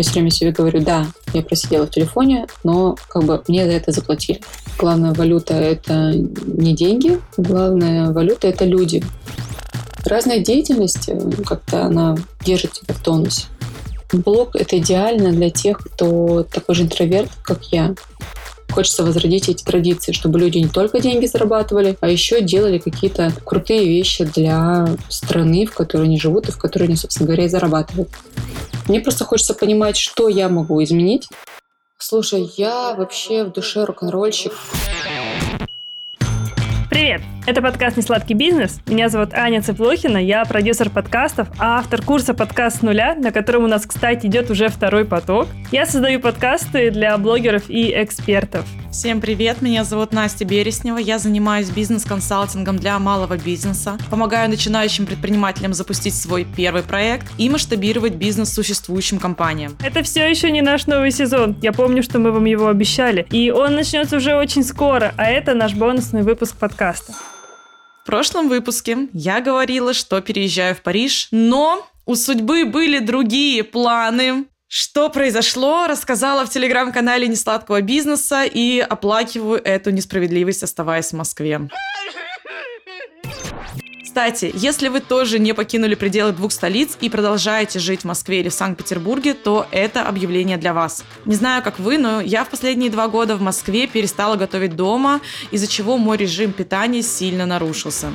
Я все время себе говорю, да, я просидела в телефоне, но как бы мне за это заплатили. Главная валюта — это не деньги, главная валюта — это люди. Разная деятельность, э, как-то она держит тебя в тонусе. Блог — это идеально для тех, кто такой же интроверт, как я. Хочется возродить эти традиции, чтобы люди не только деньги зарабатывали, а еще делали какие-то крутые вещи для страны, в которой они живут и в которой они, собственно говоря, и зарабатывают. Мне просто хочется понимать, что я могу изменить. Слушай, я вообще в душе рок-н-ролльщик. Привет! Это подкаст «Несладкий бизнес». Меня зовут Аня Цыплохина, я продюсер подкастов, а автор курса «Подкаст с нуля», на котором у нас, кстати, идет уже второй поток. Я создаю подкасты для блогеров и экспертов. Всем привет, меня зовут Настя Береснева, я занимаюсь бизнес-консалтингом для малого бизнеса, помогаю начинающим предпринимателям запустить свой первый проект и масштабировать бизнес существующим компаниям. Это все еще не наш новый сезон, я помню, что мы вам его обещали, и он начнется уже очень скоро, а это наш бонусный выпуск подкаста. Прошлом выпуске я говорила, что переезжаю в Париж, но у судьбы были другие планы. Что произошло, рассказала в телеграм-канале Несладкого бизнеса и оплакиваю эту несправедливость, оставаясь в Москве. Кстати, если вы тоже не покинули пределы двух столиц и продолжаете жить в Москве или в Санкт-Петербурге, то это объявление для вас. Не знаю, как вы, но я в последние два года в Москве перестала готовить дома, из-за чего мой режим питания сильно нарушился.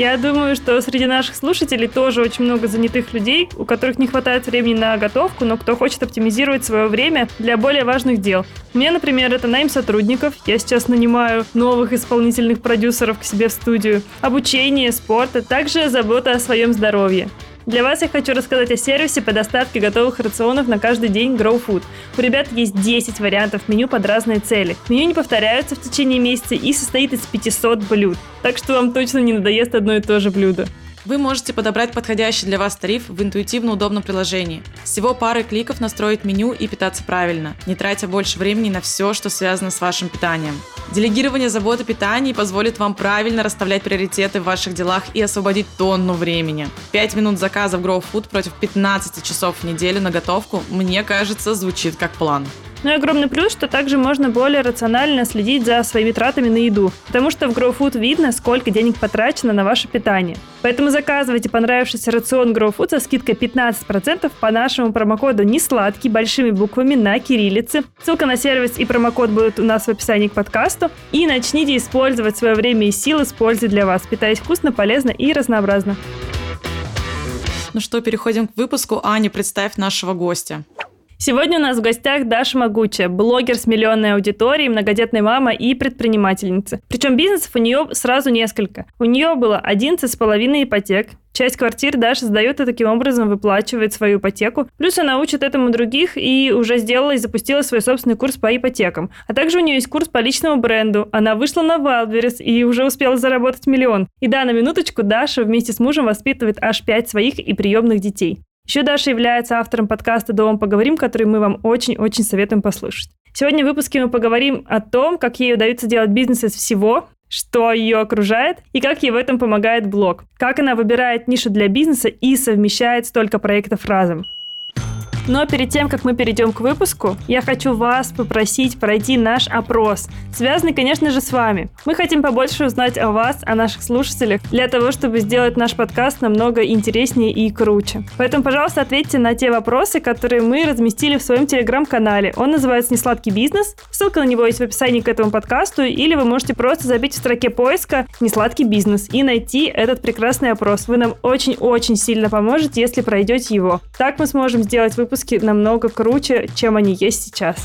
Я думаю, что среди наших слушателей тоже очень много занятых людей, у которых не хватает времени на готовку, но кто хочет оптимизировать свое время для более важных дел. Меня, например, это найм сотрудников. Я сейчас нанимаю новых исполнительных продюсеров к себе в студию. Обучение, спорт, а также забота о своем здоровье. Для вас я хочу рассказать о сервисе по доставке готовых рационов на каждый день Grow Food. У ребят есть 10 вариантов меню под разные цели. Меню не повторяются в течение месяца и состоит из 500 блюд. Так что вам точно не надоест одно и то же блюдо. Вы можете подобрать подходящий для вас тариф в интуитивно удобном приложении. Всего пары кликов настроить меню и питаться правильно, не тратя больше времени на все, что связано с вашим питанием. Делегирование заботы о питании позволит вам правильно расставлять приоритеты в ваших делах и освободить тонну времени. 5 минут заказа в Grow Food против 15 часов в неделю на готовку, мне кажется, звучит как план. Ну и огромный плюс, что также можно более рационально следить за своими тратами на еду, потому что в GrowFood видно, сколько денег потрачено на ваше питание. Поэтому заказывайте понравившийся рацион GrowFood со скидкой 15% по нашему промокоду «Несладкий» большими буквами на кириллице. Ссылка на сервис и промокод будут у нас в описании к подкасту. И начните использовать свое время и силы с пользой для вас, питаясь вкусно, полезно и разнообразно. Ну что, переходим к выпуску. Аня, представь нашего гостя. Сегодня у нас в гостях Даша Могучая, блогер с миллионной аудиторией, многодетная мама и предпринимательница. Причем бизнесов у нее сразу несколько. У нее было 11 с половиной ипотек, Часть квартир Даша сдает и таким образом выплачивает свою ипотеку. Плюс она учит этому других и уже сделала и запустила свой собственный курс по ипотекам. А также у нее есть курс по личному бренду. Она вышла на Wildberries и уже успела заработать миллион. И да, на минуточку, Даша вместе с мужем воспитывает аж пять своих и приемных детей. Еще Даша является автором подкаста «Дома поговорим», который мы вам очень-очень советуем послушать. Сегодня в выпуске мы поговорим о том, как ей удается делать бизнес из всего, что ее окружает и как ей в этом помогает блог. Как она выбирает нишу для бизнеса и совмещает столько проектов разом. Но перед тем, как мы перейдем к выпуску, я хочу вас попросить пройти наш опрос, связанный, конечно же, с вами. Мы хотим побольше узнать о вас, о наших слушателях, для того, чтобы сделать наш подкаст намного интереснее и круче. Поэтому, пожалуйста, ответьте на те вопросы, которые мы разместили в своем телеграм-канале. Он называется «Несладкий бизнес». Ссылка на него есть в описании к этому подкасту, или вы можете просто забить в строке поиска «Несладкий бизнес» и найти этот прекрасный опрос. Вы нам очень-очень сильно поможете, если пройдете его. Так мы сможем сделать выпуск выпуски намного круче, чем они есть сейчас.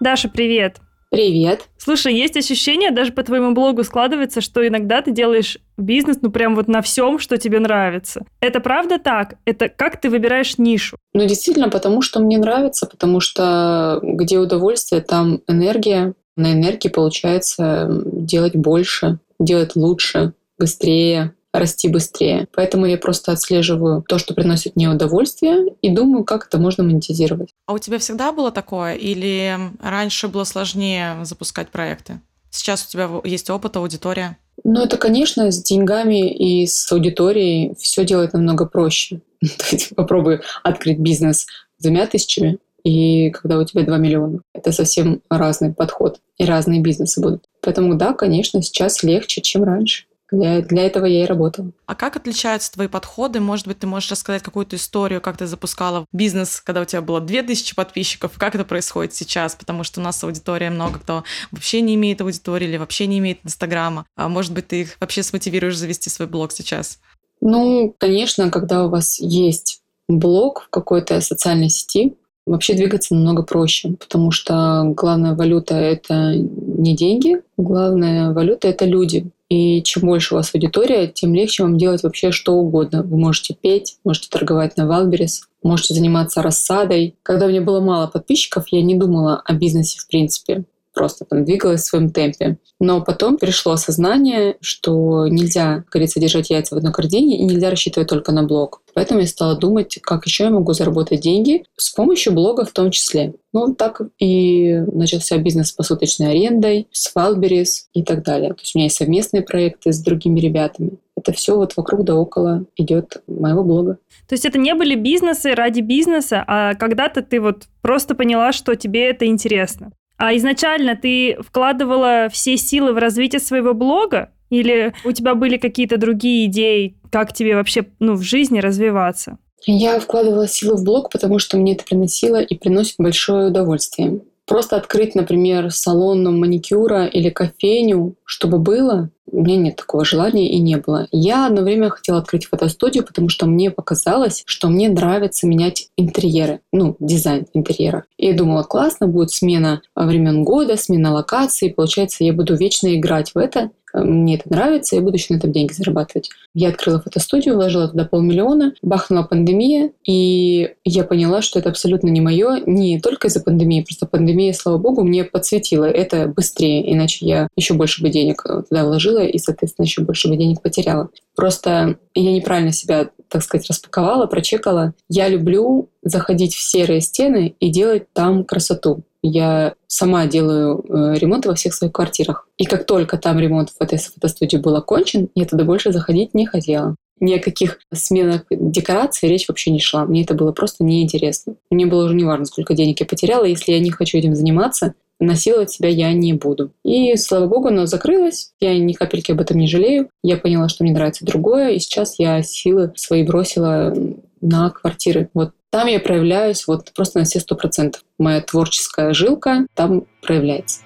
Даша, привет! Привет. Слушай, есть ощущение, даже по твоему блогу складывается, что иногда ты делаешь бизнес, ну прям вот на всем, что тебе нравится. Это правда так? Это как ты выбираешь нишу? Ну действительно, потому что мне нравится, потому что где удовольствие, там энергия. На энергии получается делать больше, делать лучше, быстрее, расти быстрее. Поэтому я просто отслеживаю то, что приносит мне удовольствие, и думаю, как это можно монетизировать. А у тебя всегда было такое? Или раньше было сложнее запускать проекты? Сейчас у тебя есть опыт, аудитория? Ну, это, конечно, с деньгами и с аудиторией все делать намного проще. Попробуй открыть бизнес двумя тысячами, и когда у тебя 2 миллиона. Это совсем разный подход, и разные бизнесы будут. Поэтому да, конечно, сейчас легче, чем раньше. Для, для этого я и работала. А как отличаются твои подходы? Может быть, ты можешь рассказать какую-то историю, как ты запускала бизнес, когда у тебя было 2000 подписчиков? Как это происходит сейчас? Потому что у нас аудитория много кто вообще не имеет аудитории или вообще не имеет Инстаграма. А может быть, ты их вообще смотивируешь завести свой блог сейчас? Ну, конечно, когда у вас есть блог в какой-то социальной сети, вообще двигаться намного проще, потому что главная валюта — это не деньги, главная валюта — это люди. И чем больше у вас аудитория, тем легче вам делать вообще что угодно. Вы можете петь, можете торговать на Wildberries, можете заниматься рассадой. Когда меня было мало подписчиков, я не думала о бизнесе в принципе просто там двигалась в своем темпе. Но потом пришло осознание, что нельзя, как говорится, держать яйца в одной корзине и нельзя рассчитывать только на блог. Поэтому я стала думать, как еще я могу заработать деньги с помощью блога в том числе. Ну, так и начался бизнес с посуточной арендой, с Валберис и так далее. То есть у меня есть совместные проекты с другими ребятами. Это все вот вокруг да около идет моего блога. То есть это не были бизнесы ради бизнеса, а когда-то ты вот просто поняла, что тебе это интересно. А изначально ты вкладывала все силы в развитие своего блога? Или у тебя были какие-то другие идеи, как тебе вообще ну, в жизни развиваться? Я вкладывала силы в блог, потому что мне это приносило и приносит большое удовольствие. Просто открыть, например, салон маникюра или кофейню, чтобы было, у меня нет такого желания и не было. Я одно время хотела открыть фотостудию, потому что мне показалось, что мне нравится менять интерьеры, ну, дизайн интерьера. И я думала, классно, будет смена времен года, смена локации, получается, я буду вечно играть в это, мне это нравится, я буду еще на этом деньги зарабатывать. Я открыла фотостудию, вложила туда полмиллиона, бахнула пандемия, и я поняла, что это абсолютно не мое, не только из-за пандемии, просто пандемия, слава богу, мне подсветила это быстрее, иначе я еще больше бы денег туда вложила и, соответственно, еще больше бы денег потеряла. Просто я неправильно себя, так сказать, распаковала, прочекала. Я люблю заходить в серые стены и делать там красоту я сама делаю э, ремонт во всех своих квартирах. И как только там ремонт в этой фотостудии был окончен, я туда больше заходить не хотела. Ни о каких сменах декораций речь вообще не шла. Мне это было просто неинтересно. Мне было уже не важно, сколько денег я потеряла. Если я не хочу этим заниматься, насиловать себя я не буду. И, слава богу, оно закрылось. Я ни капельки об этом не жалею. Я поняла, что мне нравится другое. И сейчас я силы свои бросила на квартиры. Вот там я проявляюсь вот просто на все сто процентов. Моя творческая жилка там проявляется.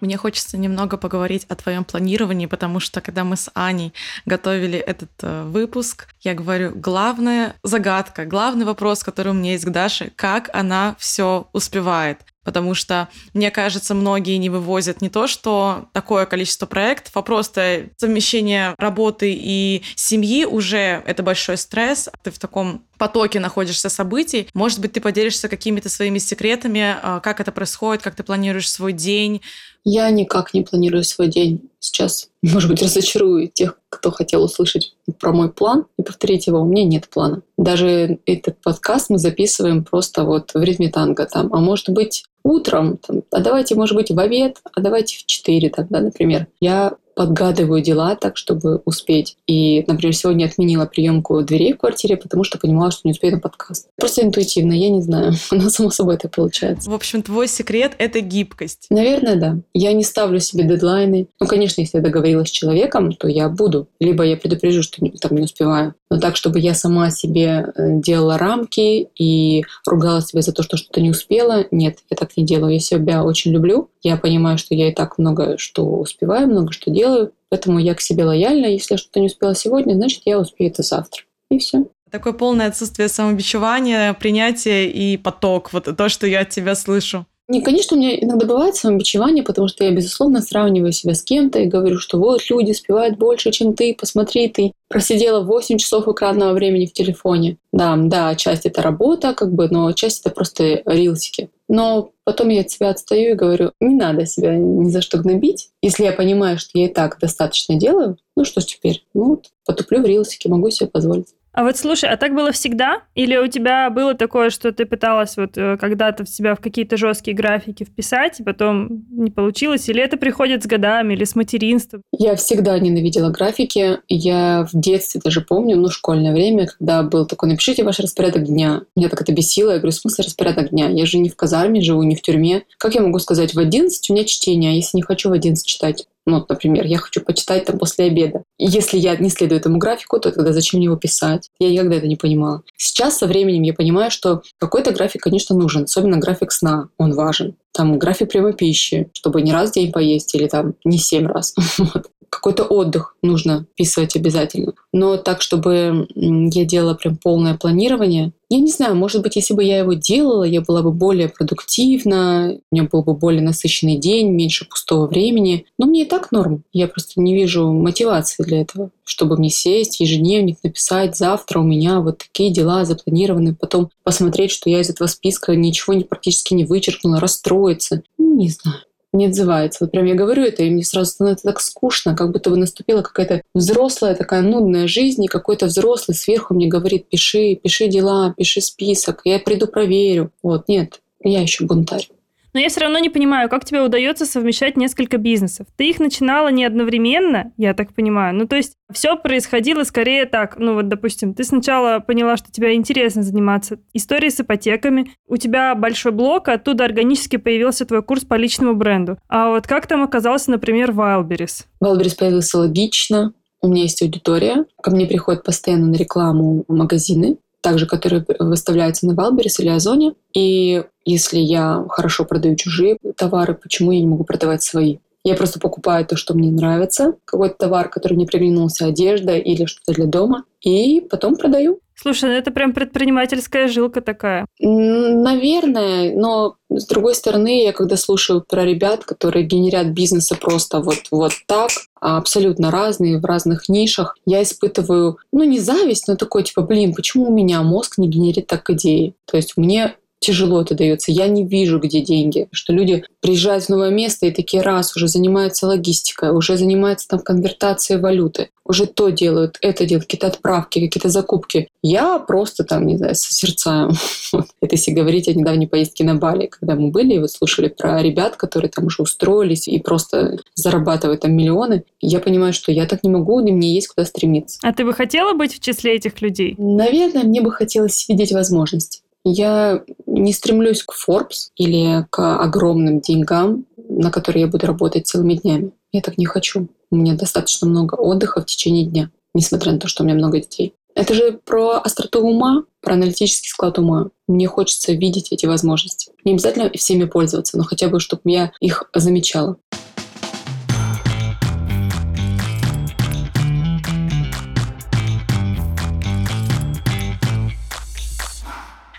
Мне хочется немного поговорить о твоем планировании, потому что когда мы с Аней готовили этот э, выпуск, я говорю, главная загадка, главный вопрос, который у меня есть к Даше, как она все успевает. Потому что, мне кажется, многие не вывозят не то, что такое количество проектов, а просто совмещение работы и семьи уже это большой стресс. Ты в таком потоке находишься событий. Может быть, ты поделишься какими-то своими секретами, а, как это происходит, как ты планируешь свой день. Я никак не планирую свой день сейчас. Может быть, разочарую тех, кто хотел услышать про мой план и повторить его. У меня нет плана. Даже этот подкаст мы записываем просто вот в ритме танго там. А может быть, утром, там, а давайте, может быть, в обед, а давайте в 4 тогда, например. Я подгадываю дела так, чтобы успеть. И, например, сегодня отменила приемку дверей в квартире, потому что понимала, что не успею на подкаст. Просто интуитивно, я не знаю. Оно само собой это получается. В общем, твой секрет — это гибкость. Наверное, да. Я не ставлю себе дедлайны. Ну, конечно, если я договорилась с человеком, то я буду. Либо я предупрежу, что там не успеваю. Но так, чтобы я сама себе э, делала рамки и ругала себя за то, что что-то не успела, нет, я так не делаю. Я себя очень люблю. Я понимаю, что я и так много что успеваю, много что делаю. Поэтому я к себе лояльна. Если я что-то не успела сегодня, значит, я успею это завтра. И все. Такое полное отсутствие самобичевания, принятия и поток. Вот то, что я от тебя слышу. Не, конечно, у меня иногда бывает самобичевание, потому что я, безусловно, сравниваю себя с кем-то и говорю, что вот люди успевают больше, чем ты, посмотри, ты просидела 8 часов экранного времени в телефоне. Да, да, часть это работа, как бы, но часть это просто рилсики. Но потом я от себя отстаю и говорю, не надо себя ни за что гнобить. Если я понимаю, что я и так достаточно делаю, ну что ж теперь? Ну, потуплю в рилсике, могу себе позволить. А вот слушай, а так было всегда? Или у тебя было такое, что ты пыталась вот э, когда-то в себя в какие-то жесткие графики вписать, и потом не получилось? Или это приходит с годами, или с материнством? Я всегда ненавидела графики. Я в детстве даже помню, ну, школьное время, когда был такой, напишите ваш распорядок дня. Меня так это бесило. Я говорю, в смысле распорядок дня? Я же не в казарме живу, не в тюрьме. Как я могу сказать, в 11 у меня чтение, а если не хочу в 11 читать? Ну, например, я хочу почитать там после обеда. И если я не следую этому графику, то тогда зачем мне его писать? Я никогда это не понимала. Сейчас со временем я понимаю, что какой-то график, конечно, нужен, особенно график сна, он важен. Там график прямой пищи, чтобы не раз в день поесть или там не семь раз. какой-то отдых нужно вписывать обязательно. Но так, чтобы я делала прям полное планирование, я не знаю, может быть, если бы я его делала, я была бы более продуктивна, у меня был бы более насыщенный день, меньше пустого времени. Но мне и так норм. Я просто не вижу мотивации для этого, чтобы мне сесть, ежедневник написать, завтра у меня вот такие дела запланированы, потом посмотреть, что я из этого списка ничего не, практически не вычеркнула, расстроиться. Не знаю не отзывается. Вот прям я говорю это, и мне сразу становится так скучно, как будто бы наступила какая-то взрослая такая нудная жизнь, и какой-то взрослый сверху мне говорит, пиши, пиши дела, пиши список, я приду проверю. Вот, нет, я еще бунтарь. Но я все равно не понимаю, как тебе удается совмещать несколько бизнесов. Ты их начинала не одновременно, я так понимаю. Ну, то есть все происходило скорее так. Ну, вот, допустим, ты сначала поняла, что тебе интересно заниматься историей с ипотеками. У тебя большой блок, оттуда органически появился твой курс по личному бренду. А вот как там оказался, например, Wildberries? Wildberries появился логично. У меня есть аудитория. Ко мне приходят постоянно на рекламу магазины также которые выставляются на Wildberries или Озоне. И если я хорошо продаю чужие товары, почему я не могу продавать свои? Я просто покупаю то, что мне нравится, какой-то товар, который мне приглянулся, одежда или что-то для дома, и потом продаю. Слушай, ну это прям предпринимательская жилка такая. Наверное, но с другой стороны, я когда слушаю про ребят, которые генерят бизнесы просто вот, вот так, а абсолютно разные, в разных нишах, я испытываю, ну не зависть, но такой типа, блин, почему у меня мозг не генерит так идеи? То есть мне тяжело это дается. Я не вижу, где деньги. Что люди приезжают в новое место и такие раз уже занимаются логистикой, уже занимаются там конвертацией валюты, уже то делают, это делают, какие-то отправки, какие-то закупки. Я просто там, не знаю, созерцаю. Это если говорить о недавней поездке на Бали, когда мы были и вот слушали про ребят, которые там уже устроились и просто зарабатывают там миллионы. Я понимаю, что я так не могу, и мне есть куда стремиться. А ты бы хотела быть в числе этих людей? Наверное, мне бы хотелось видеть возможность. Я не стремлюсь к Forbes или к огромным деньгам, на которые я буду работать целыми днями. Я так не хочу. У меня достаточно много отдыха в течение дня, несмотря на то, что у меня много детей. Это же про остроту ума, про аналитический склад ума. Мне хочется видеть эти возможности. Не обязательно всеми пользоваться, но хотя бы, чтобы я их замечала.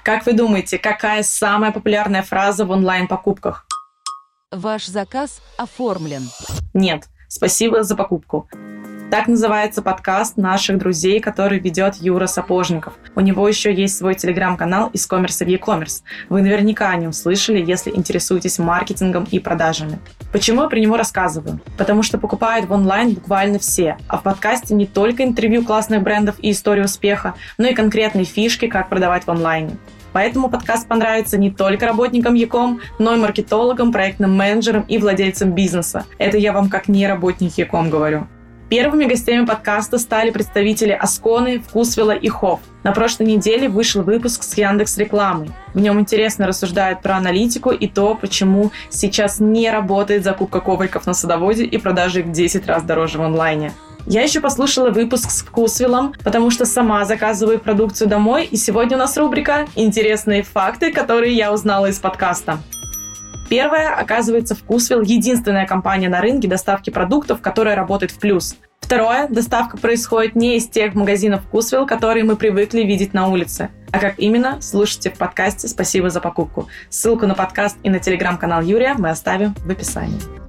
Как вы думаете, какая самая популярная фраза в онлайн-покупках? Ваш заказ оформлен. Нет, спасибо за покупку. Так называется подкаст наших друзей, который ведет Юра Сапожников. У него еще есть свой телеграм-канал из коммерса в e-commerce. Вы наверняка о нем слышали, если интересуетесь маркетингом и продажами. Почему я про него рассказываю? Потому что покупают в онлайн буквально все, а в подкасте не только интервью классных брендов и истории успеха, но и конкретные фишки, как продавать в онлайне. Поэтому подкаст понравится не только работникам Яком, но и маркетологам, проектным менеджерам и владельцам бизнеса. Это я вам как не работник Яком говорю. Первыми гостями подкаста стали представители Асконы, Вкусвилла и Хофф. На прошлой неделе вышел выпуск с Яндекс рекламой. В нем интересно рассуждают про аналитику и то, почему сейчас не работает закупка ковриков на садоводе и продажи их в 10 раз дороже в онлайне. Я еще послушала выпуск с Вкусвиллом, потому что сама заказываю продукцию домой, и сегодня у нас рубрика «Интересные факты, которые я узнала из подкаста». Первое, оказывается, Вкусвилл – единственная компания на рынке доставки продуктов, которая работает в плюс. Второе, доставка происходит не из тех магазинов Вкусвилл, которые мы привыкли видеть на улице. А как именно, слушайте в подкасте «Спасибо за покупку». Ссылку на подкаст и на телеграм-канал Юрия мы оставим в описании.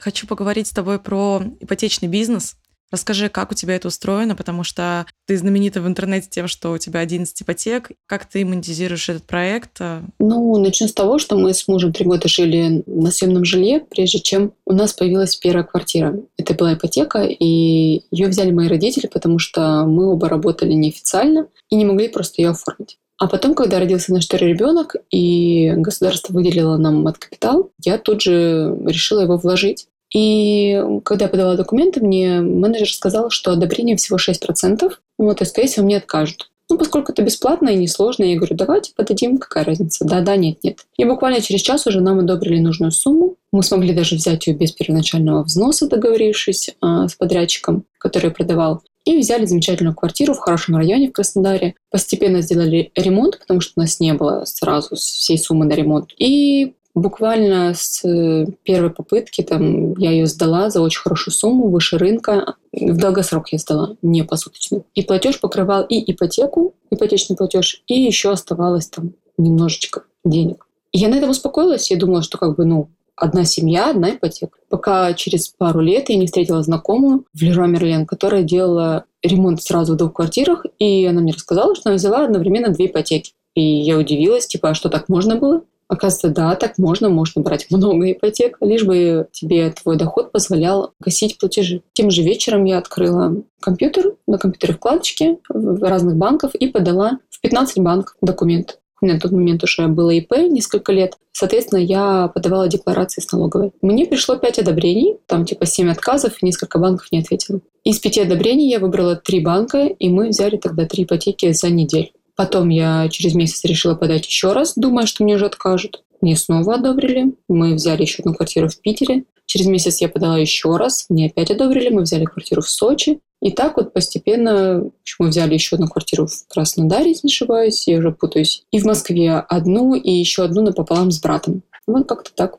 Хочу поговорить с тобой про ипотечный бизнес. Расскажи, как у тебя это устроено, потому что ты знаменита в интернете тем, что у тебя 11 ипотек. Как ты монетизируешь этот проект? Ну, начну с того, что мы с мужем три года жили на съемном жилье, прежде чем у нас появилась первая квартира. Это была ипотека, и ее взяли мои родители, потому что мы оба работали неофициально и не могли просто ее оформить. А потом, когда родился наш второй ребенок, и государство выделило нам от капитал, я тут же решила его вложить. И когда я подала документы, мне менеджер сказал, что одобрение всего 6%, вот, и, скорее всего, мне откажут. Ну, поскольку это бесплатно и несложно, я говорю, давайте подадим, какая разница? Да, да, нет, нет. И буквально через час уже нам одобрили нужную сумму. Мы смогли даже взять ее без первоначального взноса, договорившись э, с подрядчиком, который продавал. И взяли замечательную квартиру в хорошем районе в Краснодаре. Постепенно сделали ремонт, потому что у нас не было сразу всей суммы на ремонт. И буквально с э, первой попытки там я ее сдала за очень хорошую сумму, выше рынка. В долгосрок я сдала, не посуточно. И платеж покрывал и ипотеку, ипотечный платеж, и еще оставалось там немножечко денег. Я на этом успокоилась. Я думала, что как бы, ну, одна семья, одна ипотека. Пока через пару лет я не встретила знакомую в Леруа Мерлен, которая делала ремонт сразу в двух квартирах, и она мне рассказала, что она взяла одновременно две ипотеки. И я удивилась, типа, а что так можно было? Оказывается, да, так можно, можно брать много ипотек, лишь бы тебе твой доход позволял гасить платежи. Тем же вечером я открыла компьютер, на компьютере вкладочки разных банков и подала в 15 банков документ. У меня на тот момент уже было ИП несколько лет. Соответственно, я подавала декларации с налоговой. Мне пришло 5 одобрений, там типа 7 отказов, и несколько банков не ответило. Из пяти одобрений я выбрала три банка, и мы взяли тогда три ипотеки за неделю. Потом я через месяц решила подать еще раз, думая, что мне уже откажут. Мне снова одобрили. Мы взяли еще одну квартиру в Питере. Через месяц я подала еще раз. Мне опять одобрили. Мы взяли квартиру в Сочи. И так вот постепенно мы взяли еще одну квартиру в Краснодаре, если не ошибаюсь, я уже путаюсь. И в Москве одну, и еще одну напополам с братом. Вот как-то так.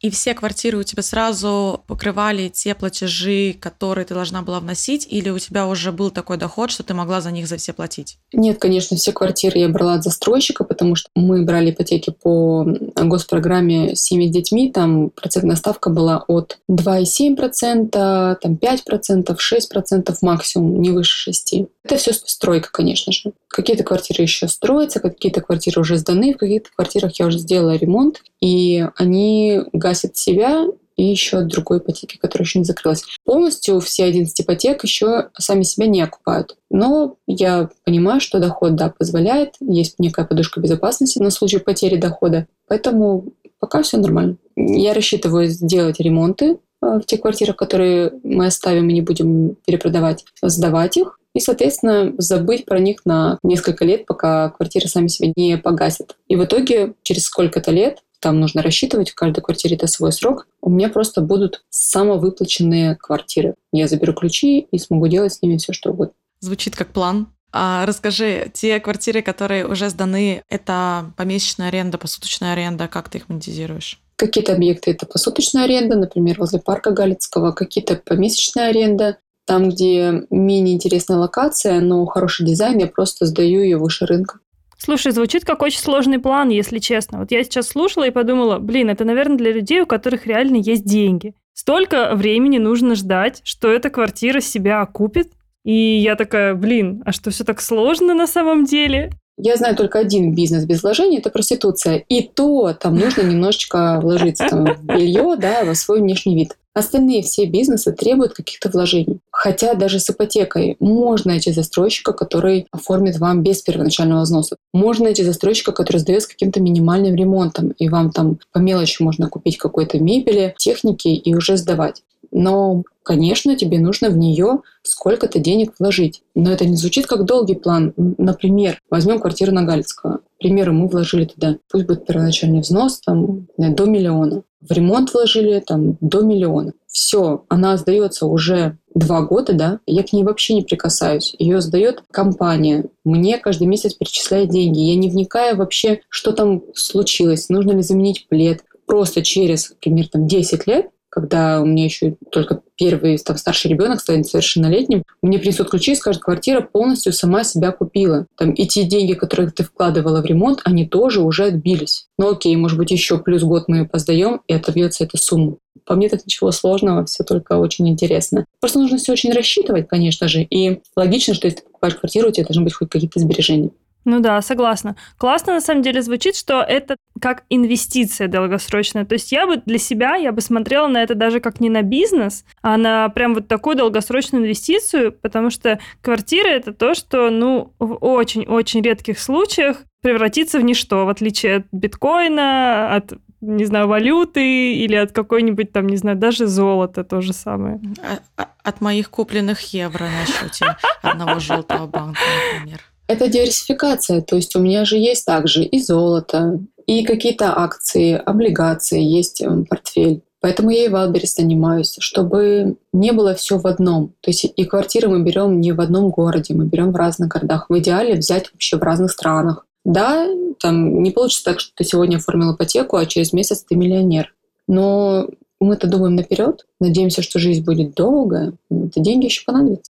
И все квартиры у тебя сразу покрывали те платежи, которые ты должна была вносить, или у тебя уже был такой доход, что ты могла за них за все платить? Нет, конечно, все квартиры я брала от застройщика, потому что мы брали ипотеки по госпрограмме с семьей с детьми, там процентная ставка была от 2,7%, там 5%, 6% максимум, не выше 6%. Это все стройка, конечно же. Какие-то квартиры еще строятся, какие-то квартиры уже сданы, в каких-то квартирах я уже сделала ремонт, и они гасят себя и еще от другой ипотеки, которая еще не закрылась. Полностью все 11 ипотек еще сами себя не окупают. Но я понимаю, что доход, да, позволяет, есть некая подушка безопасности на случай потери дохода, поэтому пока все нормально. Я рассчитываю сделать ремонты в тех квартирах, которые мы оставим и не будем перепродавать, сдавать их, и, соответственно, забыть про них на несколько лет, пока квартиры сами себя не погасят. И в итоге через сколько-то лет там нужно рассчитывать, в каждой квартире это свой срок. У меня просто будут самовыплаченные квартиры. Я заберу ключи и смогу делать с ними все, что угодно. Звучит как план. А расскажи, те квартиры, которые уже сданы, это помесячная аренда, посуточная аренда, как ты их монетизируешь? Какие-то объекты это посуточная аренда, например, возле парка Галицкого, какие-то помесячная аренда, там, где менее интересная локация, но хороший дизайн, я просто сдаю ее выше рынка. Слушай, звучит как очень сложный план, если честно. Вот я сейчас слушала и подумала, блин, это, наверное, для людей, у которых реально есть деньги. Столько времени нужно ждать, что эта квартира себя окупит. И я такая, блин, а что все так сложно на самом деле? Я знаю только один бизнес без вложений – это проституция. И то там нужно немножечко вложиться там, в белье, да, во свой внешний вид. Остальные все бизнесы требуют каких-то вложений. Хотя даже с ипотекой можно найти застройщика, который оформит вам без первоначального взноса. Можно найти застройщика, который сдает с каким-то минимальным ремонтом, и вам там по мелочи можно купить какой-то мебели, техники и уже сдавать. Но, конечно, тебе нужно в нее сколько-то денег вложить. Но это не звучит как долгий план. Например, возьмем квартиру на Галицкого. К примеру, мы вложили туда, пусть будет первоначальный взнос, там, до миллиона в ремонт вложили там до миллиона. Все, она сдается уже два года, да, я к ней вообще не прикасаюсь. Ее сдает компания. Мне каждый месяц перечисляет деньги. Я не вникаю вообще, что там случилось, нужно ли заменить плед. Просто через, например, там 10 лет когда у меня еще только первый там, старший ребенок станет совершеннолетним, мне принесут ключи и скажут, квартира полностью сама себя купила. Там, и те деньги, которые ты вкладывала в ремонт, они тоже уже отбились. Ну окей, может быть, еще плюс год мы ее поздаем, и отобьется эта сумма. По мне тут ничего сложного, все только очень интересно. Просто нужно все очень рассчитывать, конечно же. И логично, что если ты покупаешь квартиру, у тебя должны быть хоть какие-то сбережения. Ну да, согласна. Классно на самом деле звучит, что это как инвестиция долгосрочная. То есть я бы для себя, я бы смотрела на это даже как не на бизнес, а на прям вот такую долгосрочную инвестицию, потому что квартира это то, что, ну, в очень-очень редких случаях превратится в ничто, в отличие от биткоина, от не знаю, валюты или от какой-нибудь там, не знаю, даже золота то же самое. А, а, от моих купленных евро на счете одного желтого банка, например. Это диверсификация, то есть у меня же есть также и золото, и какие-то акции, облигации, есть эм, портфель. Поэтому я и Wildberries занимаюсь, чтобы не было все в одном. То есть и квартиры мы берем не в одном городе, мы берем в разных городах. В идеале взять вообще в разных странах. Да, там не получится так, что ты сегодня оформил ипотеку, а через месяц ты миллионер. Но мы-то думаем наперед, надеемся, что жизнь будет долгая, это деньги еще понадобятся.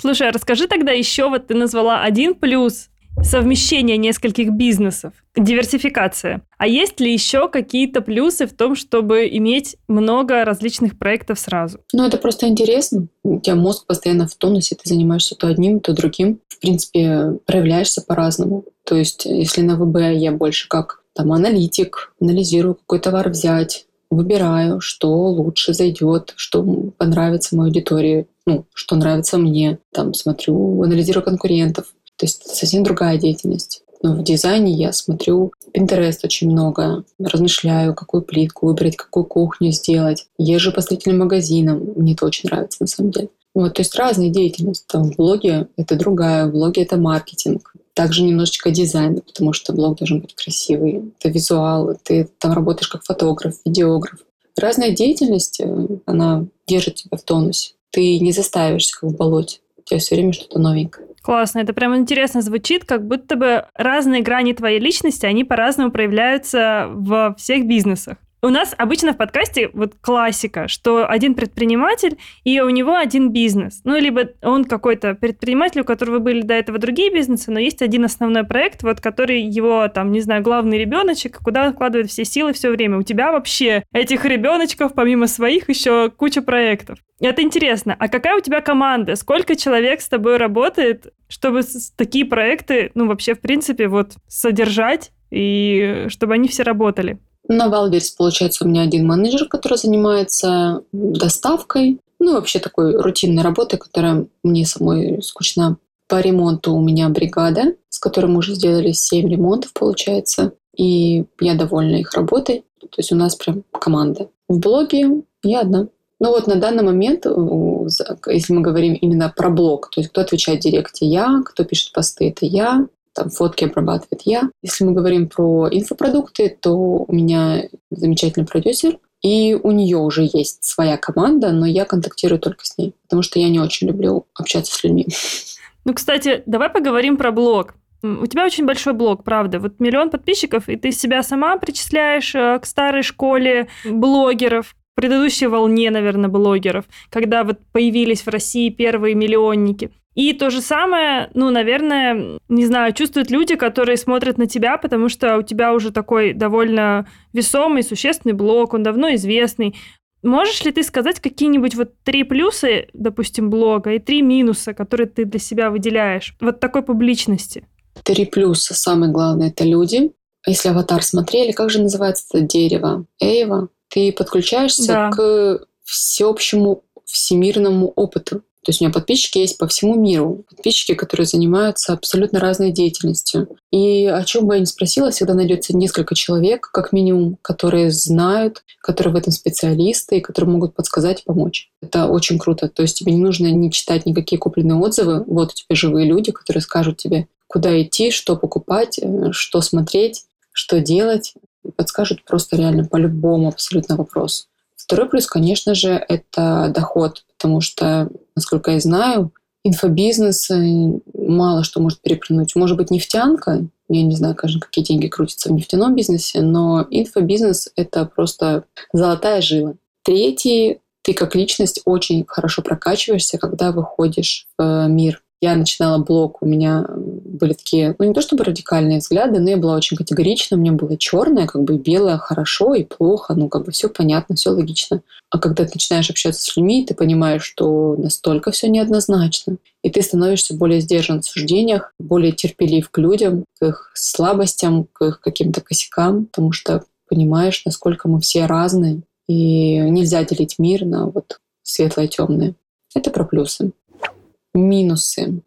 Слушай, а расскажи тогда еще, вот ты назвала один плюс совмещение нескольких бизнесов, диверсификация. А есть ли еще какие-то плюсы в том, чтобы иметь много различных проектов сразу? Ну, это просто интересно. У тебя мозг постоянно в тонусе, ты занимаешься то одним, то другим. В принципе, проявляешься по-разному. То есть, если на ВБ я больше как там аналитик, анализирую, какой товар взять, выбираю, что лучше зайдет, что понравится моей аудитории, ну, что нравится мне. Там смотрю, анализирую конкурентов. То есть совсем другая деятельность. Но в дизайне я смотрю Pinterest очень много, размышляю, какую плитку выбрать, какую кухню сделать. Езжу по строительным магазинам, мне это очень нравится на самом деле. Вот, то есть разная деятельность. Там в блоге это другая, в блоге это маркетинг. Также немножечко дизайн, потому что блог должен быть красивый. Это визуал, ты там работаешь как фотограф, видеограф. Разная деятельность, э, она держит тебя в тонусе. Ты не заставишься как в болоте. У тебя все время что-то новенькое. Классно, это прям интересно звучит, как будто бы разные грани твоей личности, они по-разному проявляются во всех бизнесах. У нас обычно в подкасте вот классика, что один предприниматель, и у него один бизнес. Ну, либо он какой-то предприниматель, у которого были до этого другие бизнесы, но есть один основной проект, вот который его, там, не знаю, главный ребеночек, куда он вкладывает все силы все время. У тебя вообще этих ребеночков, помимо своих, еще куча проектов. Это интересно. А какая у тебя команда? Сколько человек с тобой работает, чтобы такие проекты, ну, вообще, в принципе, вот содержать и чтобы они все работали? На Wildberries, получается, у меня один менеджер, который занимается доставкой, ну, вообще такой рутинной работой, которая мне самой скучна. По ремонту у меня бригада, с которой мы уже сделали 7 ремонтов, получается. И я довольна их работой. То есть у нас прям команда. В блоге я одна. Ну вот на данный момент, если мы говорим именно про блог, то есть кто отвечает в директе, я, кто пишет посты, это я, там фотки обрабатывает я. Если мы говорим про инфопродукты, то у меня замечательный продюсер, и у нее уже есть своя команда, но я контактирую только с ней, потому что я не очень люблю общаться с людьми. Ну, кстати, давай поговорим про блог. У тебя очень большой блог, правда. Вот миллион подписчиков, и ты себя сама причисляешь э, к старой школе блогеров, предыдущей волне, наверное, блогеров, когда вот появились в России первые миллионники. И то же самое, ну, наверное, не знаю, чувствуют люди, которые смотрят на тебя, потому что у тебя уже такой довольно весомый, существенный блог, он давно известный. Можешь ли ты сказать какие-нибудь вот три плюса, допустим, блога и три минуса, которые ты для себя выделяешь? Вот такой публичности. Три плюса. Самое главное – это люди. Если аватар смотрели, как же называется это дерево? Эйва. Ты подключаешься да. к всеобщему всемирному опыту. То есть у меня подписчики есть по всему миру. Подписчики, которые занимаются абсолютно разной деятельностью. И о чем бы я ни спросила, всегда найдется несколько человек, как минимум, которые знают, которые в этом специалисты и которые могут подсказать и помочь. Это очень круто. То есть тебе не нужно не читать никакие купленные отзывы. Вот у тебя живые люди, которые скажут тебе, куда идти, что покупать, э, что смотреть, что делать. Подскажут просто реально по любому абсолютно вопросу. Второй плюс, конечно же, это доход, потому что, насколько я знаю, инфобизнес э, мало что может перепрыгнуть. Может быть, нефтянка, я не знаю, конечно, какие деньги крутятся в нефтяном бизнесе, но инфобизнес — это просто золотая жила. Третий, ты как личность очень хорошо прокачиваешься, когда выходишь в мир. Я начинала блог, у меня были такие, ну не то чтобы радикальные взгляды, но я была очень категорична, у меня было черное, как бы белое хорошо и плохо, ну как бы все понятно, все логично. А когда ты начинаешь общаться с людьми, ты понимаешь, что настолько все неоднозначно, и ты становишься более сдержан в суждениях, более терпелив к людям, к их слабостям, к их каким-то косякам, потому что понимаешь, насколько мы все разные, и нельзя делить мир на вот светлое и темное. Это про плюсы. Минусы.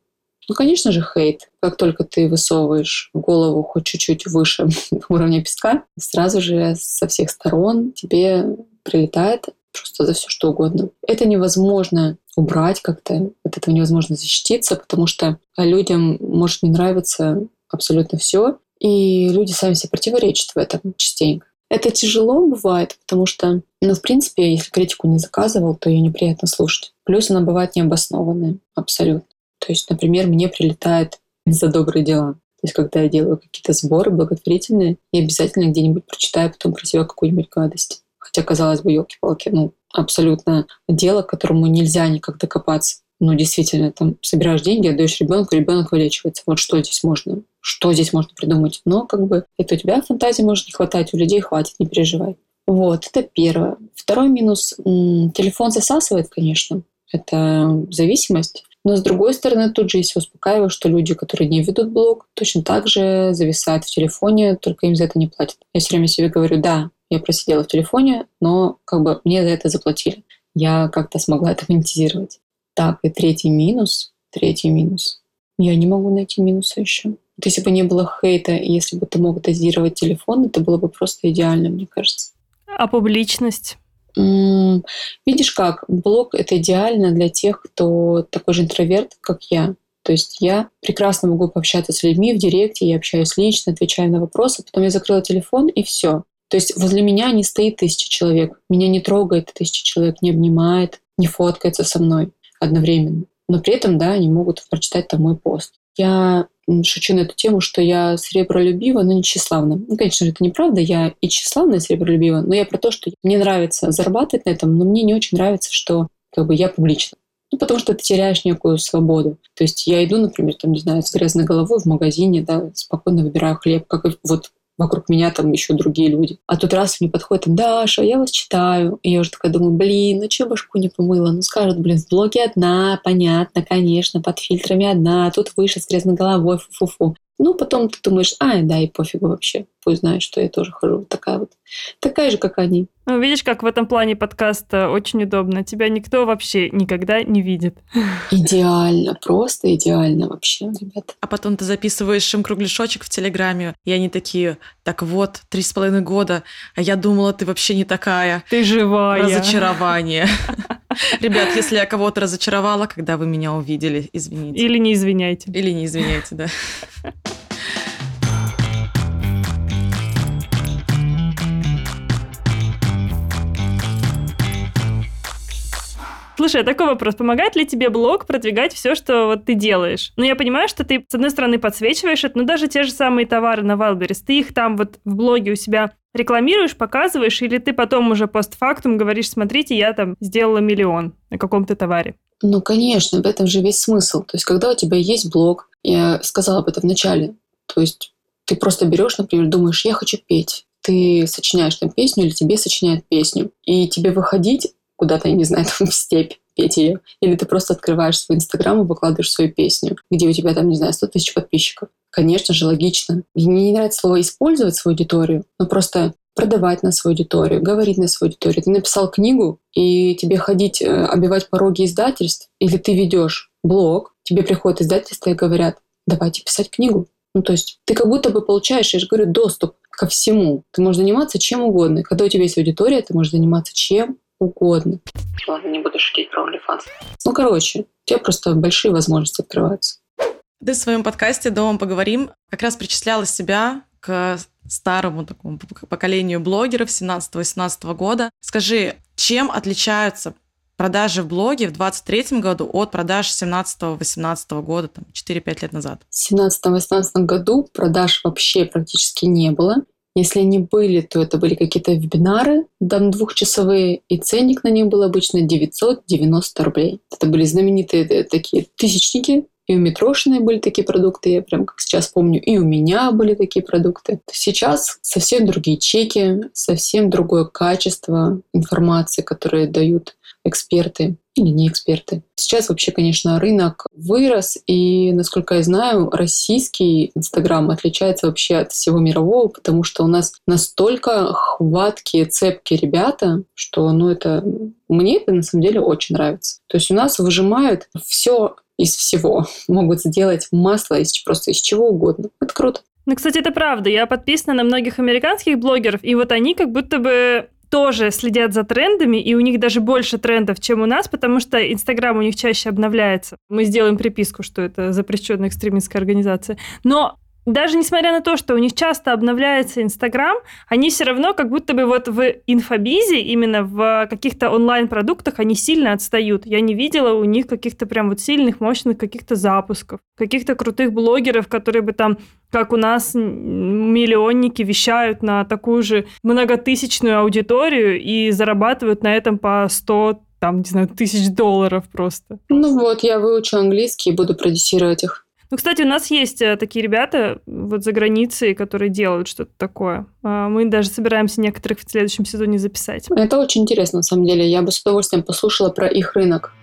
Ну, конечно же, хейт. Как только ты высовываешь голову хоть чуть-чуть выше уровня песка, сразу же со всех сторон тебе прилетает просто за все что угодно. Это невозможно убрать как-то, от этого невозможно защититься, потому что людям может не нравиться абсолютно все, и люди сами себе противоречат в этом частенько. Это тяжело бывает, потому что, ну, в принципе, если критику не заказывал, то ее неприятно слушать. Плюс она бывает необоснованная, абсолютно. То есть, например, мне прилетает за добрые дела. То есть, когда я делаю какие-то сборы благотворительные, я обязательно где-нибудь прочитаю потом про себя какую-нибудь гадость. Хотя, казалось бы, елки-палки, ну, абсолютно дело, к которому нельзя никак докопаться. Ну, действительно, там собираешь деньги, отдаешь ребенку, ребенок вылечивается. Вот что здесь можно? Что здесь можно придумать? Но как бы это у тебя фантазии может не хватать, у людей хватит, не переживай. Вот, это первое. Второй минус. Телефон засасывает, конечно. Это зависимость. Но с другой стороны, тут же если успокаиваю, что люди, которые не ведут блог, точно так же зависают в телефоне, только им за это не платят. Я все время себе говорю, да, я просидела в телефоне, но как бы мне за это заплатили. Я как-то смогла это монетизировать. Так, и третий минус. Третий минус. Я не могу найти минуса еще. Вот если бы не было хейта, если бы ты мог дозировать телефон, это было бы просто идеально, мне кажется. А публичность? Видишь как, блог — это идеально для тех, кто такой же интроверт, как я. То есть я прекрасно могу пообщаться с людьми в директе, я общаюсь лично, отвечаю на вопросы, потом я закрыла телефон и все. То есть возле меня не стоит тысяча человек, меня не трогает тысяча человек, не обнимает, не фоткается со мной одновременно. Но при этом, да, они могут прочитать там мой пост. Я шучу на эту тему, что я сребролюбива, но не тщеславна. Ну, конечно же, это неправда, я и тщеславная, и сребролюбива, но я про то, что мне нравится зарабатывать на этом, но мне не очень нравится, что как бы я публична. Ну, потому что ты теряешь некую свободу. То есть я иду, например, там, не знаю, с грязной головой в магазине, да, спокойно выбираю хлеб, как вот вокруг меня там еще другие люди. А тут раз мне подходит, Даша, я вас читаю. И я уже такая думаю, блин, ну что башку не помыла? Ну скажут, блин, в блоге одна, понятно, конечно, под фильтрами одна, тут выше с головой, фу-фу-фу. Ну, потом ты думаешь, а, да, и пофигу вообще. Пусть знают, что я тоже хожу такая вот. Такая же, как они. Ну, видишь, как в этом плане подкаста очень удобно. Тебя никто вообще никогда не видит. Идеально, просто идеально вообще, ребята. А потом ты записываешь им кругляшочек в Телеграме, и они такие, так вот, три с половиной года, а я думала, ты вообще не такая. Ты живая. Разочарование. Ребят, если я кого-то разочаровала, когда вы меня увидели, извините. Или не извиняйте. Или не извиняйте, да. Слушай, а такой вопрос. Помогает ли тебе блог продвигать все, что вот ты делаешь? Ну, я понимаю, что ты, с одной стороны, подсвечиваешь это, но даже те же самые товары на Wildberries, ты их там вот в блоге у себя рекламируешь, показываешь, или ты потом уже постфактум говоришь, смотрите, я там сделала миллион на каком-то товаре? Ну, конечно, в этом же весь смысл. То есть, когда у тебя есть блог, я сказала об этом в начале, то есть ты просто берешь, например, думаешь, я хочу петь. Ты сочиняешь там песню или тебе сочиняют песню. И тебе выходить куда-то, я не знаю, там в степь петь ее. Или ты просто открываешь свой инстаграм и выкладываешь свою песню, где у тебя там, не знаю, 100 тысяч подписчиков. Конечно же, логично. Мне не нравится слово «использовать свою аудиторию», но просто продавать на свою аудиторию, говорить на свою аудиторию. Ты написал книгу, и тебе ходить, э, обивать пороги издательств, или ты ведешь блог, тебе приходят издательства и говорят, давайте писать книгу. Ну, то есть ты как будто бы получаешь, я же говорю, доступ ко всему. Ты можешь заниматься чем угодно. Когда у тебя есть аудитория, ты можешь заниматься чем угодно. Ладно, не буду шутить про OnlyFans. Ну, короче, у тебя просто большие возможности открываются. Ты в своем подкасте «Домом поговорим» как раз причисляла себя к старому такому поколению блогеров 17-18 года. Скажи, чем отличаются продажи в блоге в 23 году от продаж 17-18 года, там, 4-5 лет назад? В 17-18 году продаж вообще практически не было. Если они были, то это были какие-то вебинары, там двухчасовые, и ценник на них был обычно 990 рублей. Это были знаменитые э, такие тысячники, и у Митрошиной были такие продукты, я прям как сейчас помню, и у меня были такие продукты. Сейчас совсем другие чеки, совсем другое качество информации, которые дают эксперты или не эксперты. Сейчас вообще, конечно, рынок вырос, и, насколько я знаю, российский Инстаграм отличается вообще от всего мирового, потому что у нас настолько хваткие, цепкие ребята, что, ну, это... Мне это, на самом деле, очень нравится. То есть у нас выжимают все из всего. Могут сделать масло из просто из чего угодно. Это круто. Ну, кстати, это правда. Я подписана на многих американских блогеров, и вот они как будто бы тоже следят за трендами, и у них даже больше трендов, чем у нас, потому что Инстаграм у них чаще обновляется. Мы сделаем приписку, что это запрещенная экстремистская организация. Но даже несмотря на то, что у них часто обновляется Инстаграм, они все равно как будто бы вот в инфобизе, именно в каких-то онлайн-продуктах, они сильно отстают. Я не видела у них каких-то прям вот сильных, мощных каких-то запусков, каких-то крутых блогеров, которые бы там как у нас миллионники вещают на такую же многотысячную аудиторию и зарабатывают на этом по 100 там, не знаю, тысяч долларов просто. Ну вот, я выучу английский и буду продюсировать их. Ну, кстати, у нас есть э, такие ребята вот за границей, которые делают что-то такое. А, мы даже собираемся некоторых в следующем сезоне записать. Это очень интересно, на самом деле. Я бы с удовольствием послушала про их рынок.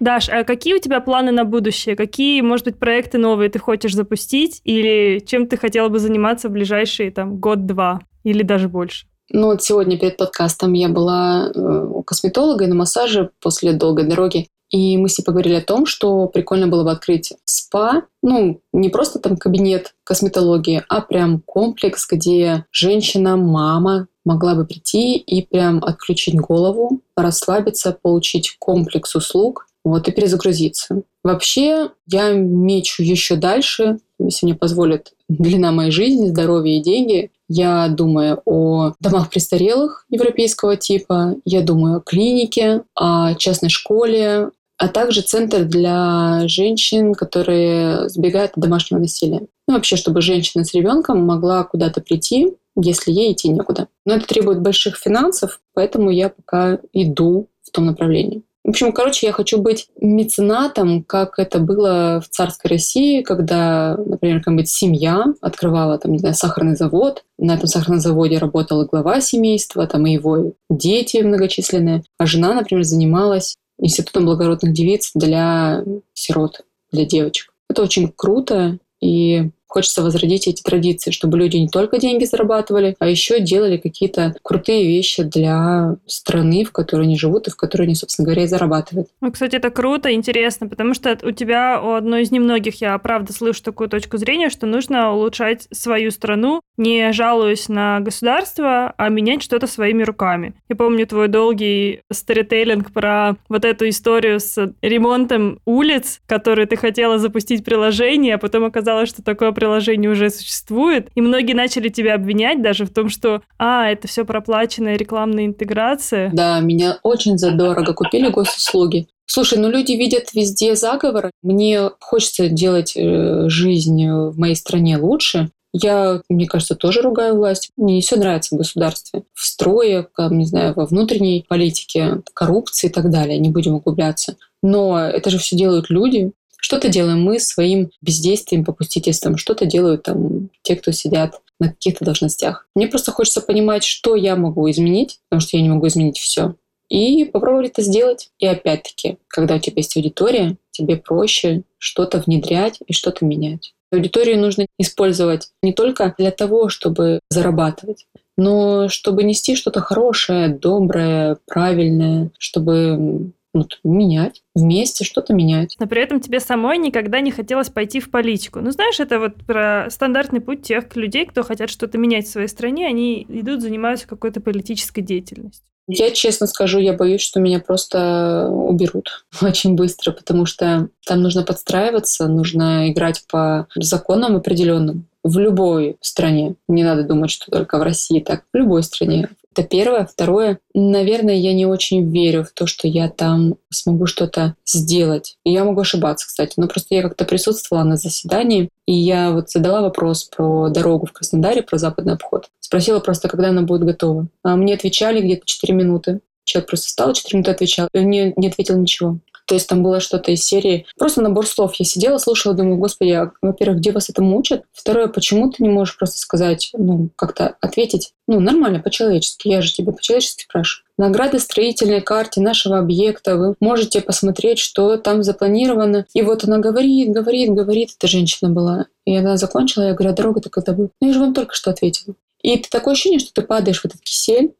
Даш, а какие у тебя планы на будущее? Какие, может быть, проекты новые ты хочешь запустить? Или чем ты хотела бы заниматься в ближайшие там год-два? Или даже больше? Ну вот сегодня перед подкастом я была э, у косметолога и на массаже после долгой дороги. И мы с ней поговорили о том, что прикольно было бы открыть спа, ну, не просто там кабинет косметологии, а прям комплекс, где женщина, мама могла бы прийти и прям отключить голову, расслабиться, получить комплекс услуг, вот, и перезагрузиться. Вообще, я мечу еще дальше, если мне позволит длина моей жизни, здоровье и деньги. Я думаю о домах престарелых европейского типа, я думаю о клинике, о частной школе, а также центр для женщин, которые сбегают от домашнего насилия. Ну, вообще, чтобы женщина с ребенком могла куда-то прийти, если ей идти некуда. Но это требует больших финансов, поэтому я пока иду в том направлении. В общем, короче, я хочу быть меценатом, как это было в царской России, когда, например, какая-нибудь семья открывала, там, не знаю, сахарный завод. На этом сахарном заводе работала глава семейства, там и его дети многочисленные. А жена, например, занималась институтом благородных девиц для сирот, для девочек. Это очень круто, и Хочется возродить эти традиции, чтобы люди не только деньги зарабатывали, а еще делали какие-то крутые вещи для страны, в которой они живут и в которой они, собственно говоря, и зарабатывают. Ну, кстати, это круто, интересно, потому что у тебя, у одной из немногих, я правда слышу такую точку зрения, что нужно улучшать свою страну, не жалуясь на государство, а менять что-то своими руками. Я помню твой долгий сторителлинг про вот эту историю с ремонтом улиц, которые ты хотела запустить приложение, а потом оказалось, что такое приложение уже существует, и многие начали тебя обвинять даже в том, что, а, это все проплаченная рекламная интеграция. Да, меня очень задорого купили госуслуги. Слушай, ну люди видят везде заговор. Мне хочется делать э, жизнь в моей стране лучше. Я, мне кажется, тоже ругаю власть. Мне не все нравится в государстве. В строе, не знаю, во внутренней политике, коррупции и так далее. Не будем углубляться. Но это же все делают люди. Что-то делаем мы своим бездействием, попустительством, что-то делают там те, кто сидят на каких-то должностях. Мне просто хочется понимать, что я могу изменить, потому что я не могу изменить все. И попробовать это сделать. И опять-таки, когда у тебя есть аудитория, тебе проще что-то внедрять и что-то менять. Аудиторию нужно использовать не только для того, чтобы зарабатывать, но чтобы нести что-то хорошее, доброе, правильное, чтобы вот, менять, вместе что-то менять. Но при этом тебе самой никогда не хотелось пойти в политику. Ну, знаешь, это вот про стандартный путь тех людей, кто хотят что-то менять в своей стране, они идут, занимаются какой-то политической деятельностью. Я честно скажу, я боюсь, что меня просто уберут очень быстро, потому что там нужно подстраиваться, нужно играть по законам определенным в любой стране. Не надо думать, что только в России так. В любой стране Это первое. Второе, наверное, я не очень верю в то, что я там смогу что-то сделать. И я могу ошибаться, кстати. Но просто я как-то присутствовала на заседании, и я вот задала вопрос про дорогу в Краснодаре, про западный обход. Спросила просто, когда она будет готова. А мне отвечали где-то 4 минуты. Человек просто встал, 4 минуты отвечал, и не, не ответил ничего. То есть там было что-то из серии. Просто набор слов. Я сидела, слушала, думаю, господи, а, во-первых, где вас этому учат? Второе, почему ты не можешь просто сказать, ну, как-то ответить, ну, нормально, по-человечески. Я же тебя по-человечески спрашиваю. На градостроительной карте нашего объекта вы можете посмотреть, что там запланировано. И вот она говорит, говорит, говорит. Эта женщина была. И она закончила, я говорю, а дорога-то когда будет? Ну, я же вам только что ответила. И это такое ощущение, что ты падаешь в этот кисель,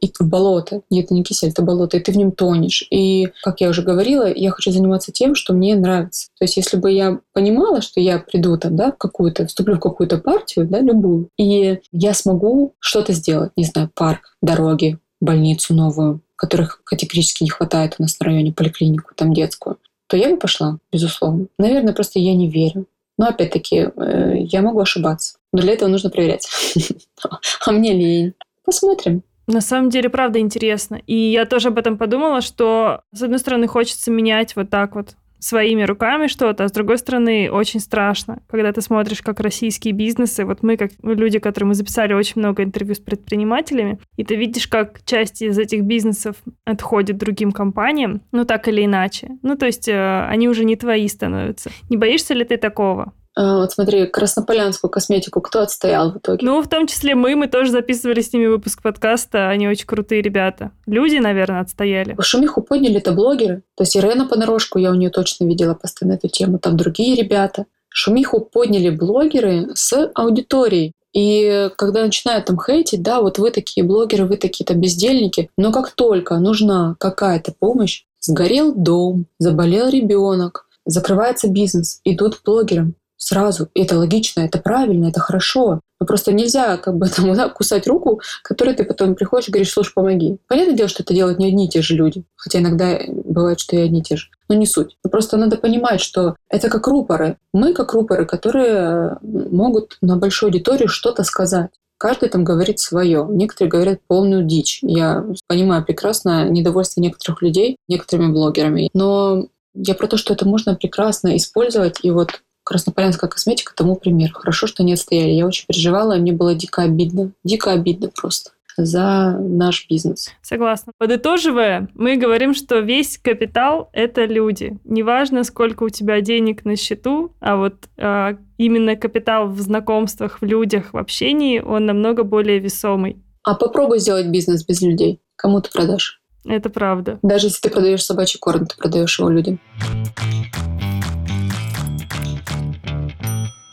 и в болото. Нет, это не кисель, это болото, и ты в нем тонешь. И, как я уже говорила, я хочу заниматься тем, что мне нравится. То есть, если бы я понимала, что я приду там, да, в какую-то, вступлю в какую-то партию, да, любую, и я смогу что-то сделать, не знаю, парк, дороги, больницу новую, которых категорически не хватает у нас на районе, поликлинику, там детскую, то я бы пошла, безусловно. Наверное, просто я не верю. Но опять-таки, э, я могу ошибаться. Но для этого нужно проверять. А мне лень. Посмотрим. На самом деле, правда интересно. И я тоже об этом подумала, что, с одной стороны, хочется менять вот так вот своими руками что-то, а с другой стороны, очень страшно, когда ты смотришь, как российские бизнесы, вот мы, как люди, которые мы записали очень много интервью с предпринимателями, и ты видишь, как часть из этих бизнесов отходит другим компаниям, ну так или иначе. Ну то есть э, они уже не твои становятся. Не боишься ли ты такого? А, вот смотри, краснополянскую косметику кто отстоял в итоге? Ну, в том числе мы, мы тоже записывали с ними выпуск подкаста, они очень крутые ребята. Люди, наверное, отстояли. Шумиху подняли это блогеры. То есть Ирена Понарошку, я у нее точно видела постоянно эту тему, там другие ребята. Шумиху подняли блогеры с аудиторией. И когда начинают там хейтить, да, вот вы такие блогеры, вы такие-то бездельники, но как только нужна какая-то помощь, сгорел дом, заболел ребенок, закрывается бизнес, идут к блогерам сразу. И это логично, это правильно, это хорошо. Но просто нельзя как бы там, да, кусать руку, которой ты потом приходишь и говоришь, слушай, помоги. Понятное дело, что это делают не одни и те же люди. Хотя иногда бывает, что и одни и те же. Но не суть. Но просто надо понимать, что это как рупоры. Мы как рупоры, которые могут на большую аудиторию что-то сказать. Каждый там говорит свое. Некоторые говорят полную дичь. Я понимаю прекрасно недовольство некоторых людей, некоторыми блогерами. Но я про то, что это можно прекрасно использовать. И вот Краснополянская косметика тому пример. Хорошо, что не отстояли. Я очень переживала, и мне было дико обидно. Дико обидно просто за наш бизнес. Согласна. Подытоживая, мы говорим, что весь капитал – это люди. Неважно, сколько у тебя денег на счету, а вот э, именно капитал в знакомствах, в людях, в общении, он намного более весомый. А попробуй сделать бизнес без людей. Кому ты продашь? Это правда. Даже если ты продаешь собачий корм, ты продаешь его людям.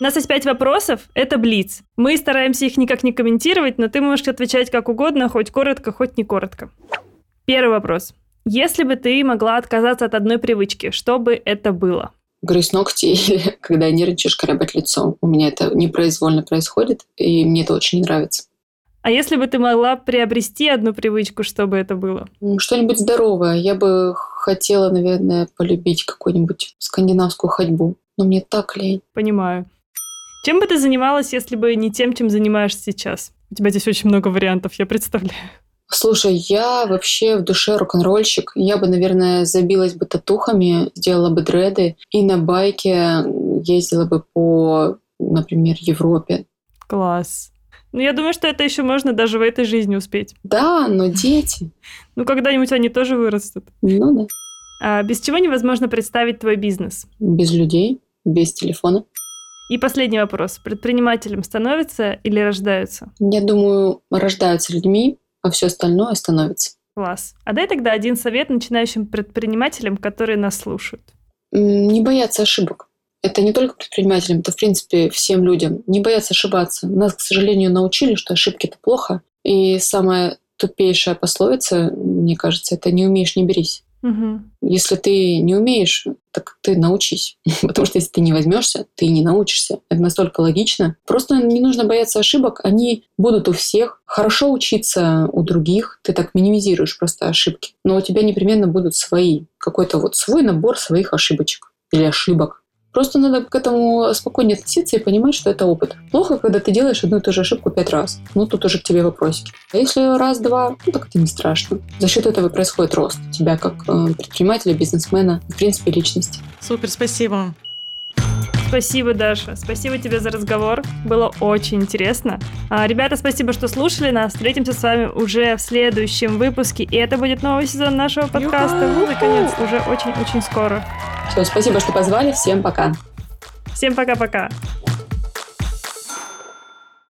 Нас есть пять вопросов. Это Блиц. Мы стараемся их никак не комментировать, но ты можешь отвечать как угодно, хоть коротко, хоть не коротко. Первый вопрос. Если бы ты могла отказаться от одной привычки, что бы это было? Грызть ногти или когда нервничаешь, корябать лицо. У меня это непроизвольно происходит, и мне это очень не нравится. А если бы ты могла приобрести одну привычку, что бы это было? Что-нибудь здоровое. Я бы хотела, наверное, полюбить какую-нибудь скандинавскую ходьбу. Но мне так лень. Понимаю. Чем бы ты занималась, если бы не тем, чем занимаешься сейчас? У тебя здесь очень много вариантов, я представляю. Слушай, я вообще в душе рок-н-ролльщик. Я бы, наверное, забилась бы татухами, сделала бы дреды и на байке ездила бы по, например, Европе. Класс. Ну, я думаю, что это еще можно даже в этой жизни успеть. Да, но дети. Ну, когда-нибудь они тоже вырастут. Ну да. А без чего невозможно представить твой бизнес? Без людей, без телефона. И последний вопрос. Предпринимателем становятся или рождаются? Я думаю, рождаются людьми, а все остальное становится. Класс. А дай тогда один совет начинающим предпринимателям, которые нас слушают. Не бояться ошибок. Это не только предпринимателям, это, в принципе, всем людям. Не бояться ошибаться. Нас, к сожалению, научили, что ошибки – это плохо. И самая тупейшая пословица, мне кажется, это «не умеешь, не берись». Угу. Если ты не умеешь, так ты научись. Потому что если ты не возьмешься, ты не научишься. Это настолько логично. Просто не нужно бояться ошибок. Они будут у всех. Хорошо учиться у других. Ты так минимизируешь просто ошибки. Но у тебя непременно будут свои. Какой-то вот свой набор своих ошибочек или ошибок. Просто надо к этому спокойнее относиться и понимать, что это опыт. Плохо, когда ты делаешь одну и ту же ошибку пять раз. Ну, тут уже к тебе вопросики. А если раз-два, ну, так это не страшно. За счет этого происходит рост тебя как э, предпринимателя, бизнесмена, в принципе, личности. Супер, спасибо. Спасибо, Даша. Спасибо тебе за разговор. Было очень интересно. А, ребята, спасибо, что слушали нас. Встретимся с вами уже в следующем выпуске. И это будет новый сезон нашего подкаста. Наконец, уже очень-очень скоро. Все, спасибо, что позвали. Всем пока. Всем пока-пока.